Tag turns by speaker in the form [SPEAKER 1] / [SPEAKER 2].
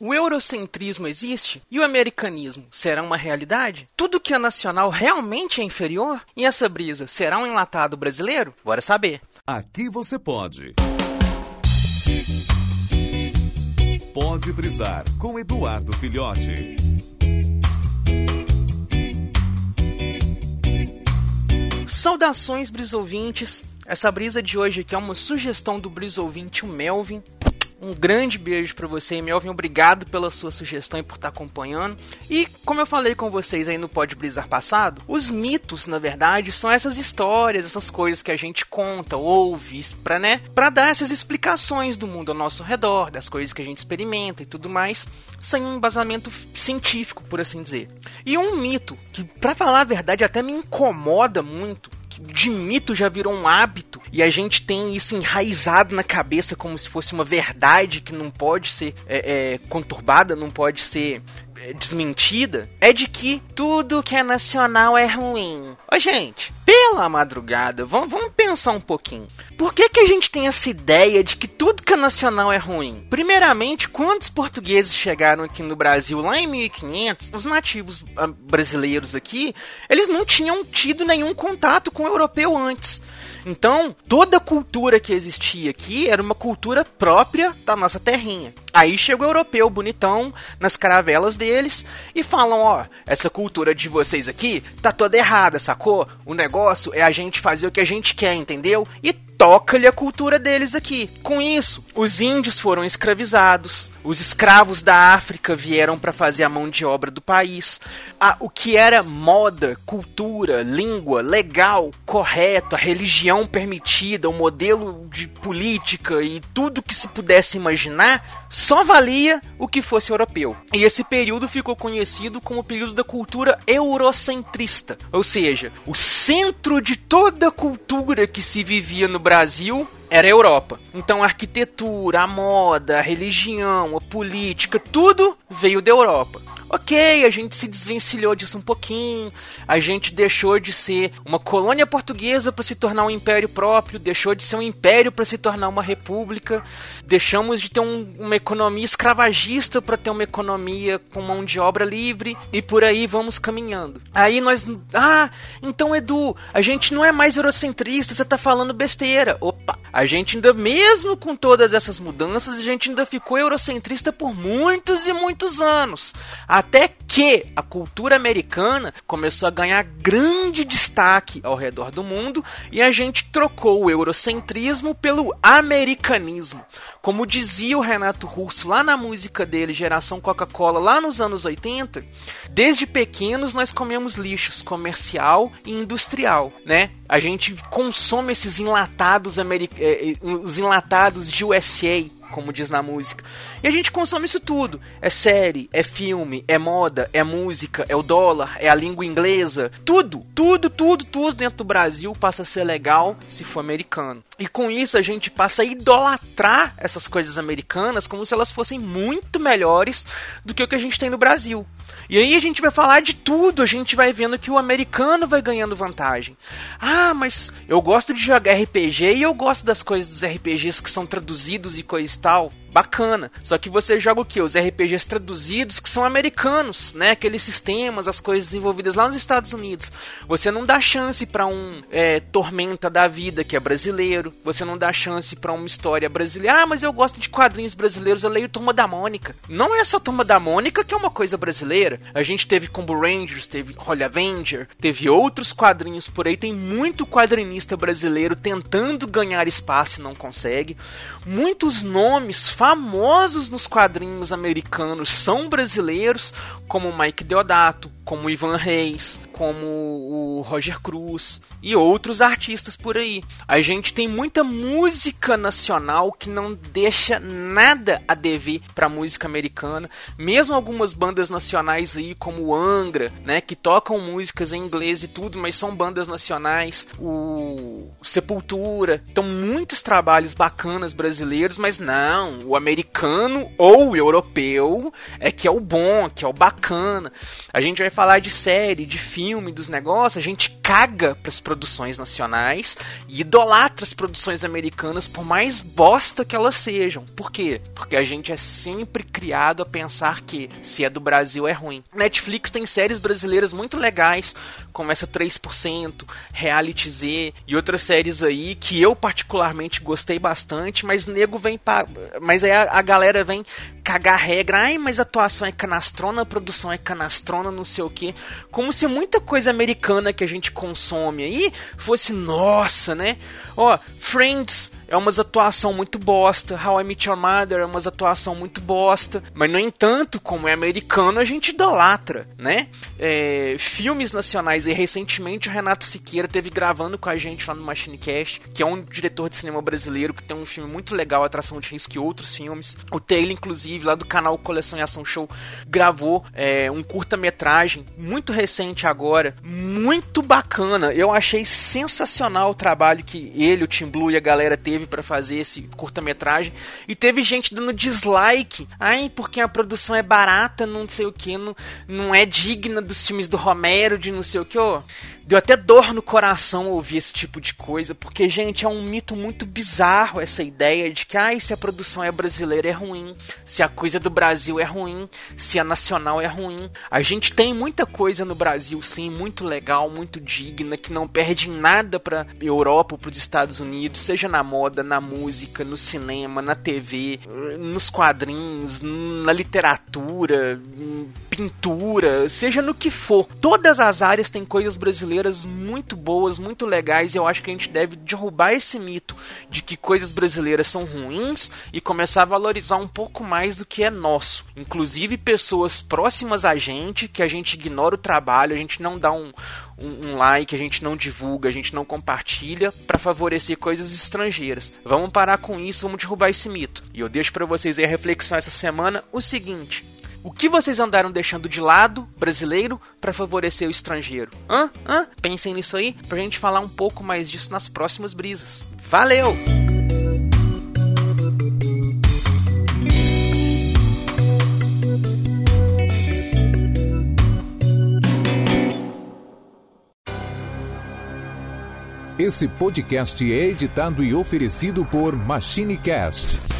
[SPEAKER 1] O eurocentrismo existe? E o americanismo será uma realidade? Tudo que é nacional realmente é inferior? E essa brisa será um enlatado brasileiro? Bora saber.
[SPEAKER 2] Aqui você pode. Pode brisar com Eduardo Filhote.
[SPEAKER 1] Saudações, brisouvintes. Essa brisa de hoje aqui é uma sugestão do brisouvinte, Melvin. Um grande beijo para você, Melvin. Obrigado pela sua sugestão e por estar acompanhando. E como eu falei com vocês aí no Pode Brisar passado, os mitos, na verdade, são essas histórias, essas coisas que a gente conta, ouve, para né, para dar essas explicações do mundo ao nosso redor, das coisas que a gente experimenta e tudo mais, sem um embasamento científico, por assim dizer. E um mito que, para falar a verdade, até me incomoda muito de mito já virou um hábito e a gente tem isso enraizado na cabeça como se fosse uma verdade que não pode ser é, é, conturbada, não pode ser é, desmentida é de que tudo que é nacional é ruim. Ô, gente, pela madrugada, vamos, vamos pensar um pouquinho. Por que, que a gente tem essa ideia de que tudo que é nacional é ruim? Primeiramente, quando os portugueses chegaram aqui no Brasil lá em 1500, os nativos ah, brasileiros aqui, eles não tinham tido nenhum contato com o europeu antes. Então, toda cultura que existia aqui era uma cultura própria da nossa terrinha. Aí chega o europeu bonitão nas caravelas deles e falam: ó, essa cultura de vocês aqui tá toda errada, sacou? O negócio é a gente fazer o que a gente quer, entendeu? E toca-lhe a cultura deles aqui. Com isso, os índios foram escravizados, os escravos da África vieram para fazer a mão de obra do país. Ah, o que era moda, cultura, língua, legal, correto, a religião permitida, o modelo de política e tudo que se pudesse imaginar, só valia o que fosse europeu. E esse período ficou conhecido como o período da cultura eurocentrista, ou seja, o centro de toda a cultura que se vivia no Brasil era a Europa. Então a arquitetura, a moda, a religião, a política, tudo veio da Europa. Ok, a gente se desvencilhou disso um pouquinho, a gente deixou de ser uma colônia portuguesa para se tornar um império próprio, deixou de ser um império para se tornar uma república, deixamos de ter um, uma economia escravagista para ter uma economia com mão de obra livre e por aí vamos caminhando. Aí nós, ah, então Edu, a gente não é mais eurocentrista, você tá falando besteira. Opa, a gente ainda mesmo com todas essas mudanças, a gente ainda ficou eurocentrista por muitos e muitos anos. Até que a cultura americana começou a ganhar grande destaque ao redor do mundo e a gente trocou o eurocentrismo pelo americanismo. Como dizia o Renato Russo lá na música dele, Geração Coca-Cola, lá nos anos 80, desde pequenos nós comemos lixos comercial e industrial, né? A gente consome esses enlatados, americ... Eh, eh, os enlatados de USA, como diz na música. E a gente consome isso tudo. É série, é filme, é moda, é música, é o dólar, é a língua inglesa. Tudo, tudo, tudo, tudo dentro do Brasil passa a ser legal se for americano. E com isso a gente passa a idolatrar essas coisas americanas como se elas fossem muito melhores do que o que a gente tem no Brasil. E aí a gente vai falar de tudo, a gente vai vendo que o americano vai ganhando vantagem. Ah, mas eu gosto de jogar RPG e eu gosto das coisas dos RPGs que são traduzidos e coisa e tal bacana. Só que você joga o que? Os RPGs traduzidos que são americanos, né? Aqueles sistemas, as coisas desenvolvidas lá nos Estados Unidos. Você não dá chance para um é, Tormenta da Vida que é brasileiro. Você não dá chance para uma história brasileira. Ah, mas eu gosto de quadrinhos brasileiros, eu leio Turma da Mônica. Não é só Turma da Mônica que é uma coisa brasileira. A gente teve Combo Rangers, teve Holy Avenger, teve outros quadrinhos por aí. Tem muito quadrinista brasileiro tentando ganhar espaço e não consegue. Muitos nomes famosos nos quadrinhos americanos são brasileiros, como Mike Deodato, como Ivan Reis, como o Roger Cruz e outros artistas por aí. A gente tem muita música nacional que não deixa nada a dever para música americana, mesmo algumas bandas nacionais aí como Angra, né, que tocam músicas em inglês e tudo, mas são bandas nacionais, o Sepultura, então muitos trabalhos bacanas brasileiros, mas não, o americano ou o europeu é que é o bom, que é o bacana. A gente vai falar de série, de filme, dos negócios, a gente caga pras produções nacionais e idolatra as produções americanas por mais bosta que elas sejam. Por quê? Porque a gente é sempre criado a pensar que se é do Brasil é ruim. Netflix tem séries brasileiras muito legais, como essa 3%, Reality Z e outras séries aí que eu particularmente gostei bastante, mas nego vem pa... mas aí a, a galera vem cagar regra, ai, mas a atuação é canastrona, a produção é canastrona, não sei o que. Como se muita coisa americana que a gente consome aí fosse nossa, né? Ó, Friends é uma atuação muito bosta, How I Met Your Mother é uma atuação muito bosta, mas no entanto, como é americano, a gente idolatra, né? É, filmes nacionais, e recentemente o Renato Siqueira teve gravando com a gente lá no Machine Cast, que é um diretor de cinema brasileiro que tem um filme muito legal, Atração de Risco e outros filmes. O Taylor, inclusive, lá do canal Coleção e Ação Show, gravou é, um curta-metragem muito recente agora, muito bacana. Eu achei sensacional o trabalho que ele, o Tim Blue e a galera teve para fazer esse curta-metragem. E teve gente dando dislike. Ai, porque a produção é barata, não sei o que, não, não é digna dos filmes do Romero, de não sei o que. Oh, Deu até dor no coração ouvir esse tipo de coisa, porque, gente, é um mito muito bizarro essa ideia de que, ai, se a produção é brasileira é ruim, se a coisa do Brasil é ruim, se a nacional é ruim. A gente tem muita coisa no Brasil, sim, muito legal, muito digna, que não perde em nada pra Europa ou pros Estados Unidos, seja na na música, no cinema, na TV, nos quadrinhos, na literatura, pintura, seja no que for. Todas as áreas têm coisas brasileiras muito boas, muito legais, e eu acho que a gente deve derrubar esse mito de que coisas brasileiras são ruins e começar a valorizar um pouco mais do que é nosso. Inclusive pessoas próximas a gente, que a gente ignora o trabalho, a gente não dá um, um, um, like, a gente não divulga, a gente não compartilha para favorecer coisas estrangeiras. Vamos parar com isso, vamos derrubar esse mito. E eu deixo para vocês aí a reflexão essa semana o seguinte: o que vocês andaram deixando de lado, brasileiro, para favorecer o estrangeiro? Hã? Hã? Pensem nisso aí pra gente falar um pouco mais disso nas próximas brisas. Valeu!
[SPEAKER 2] Esse podcast é editado e oferecido por MachineCast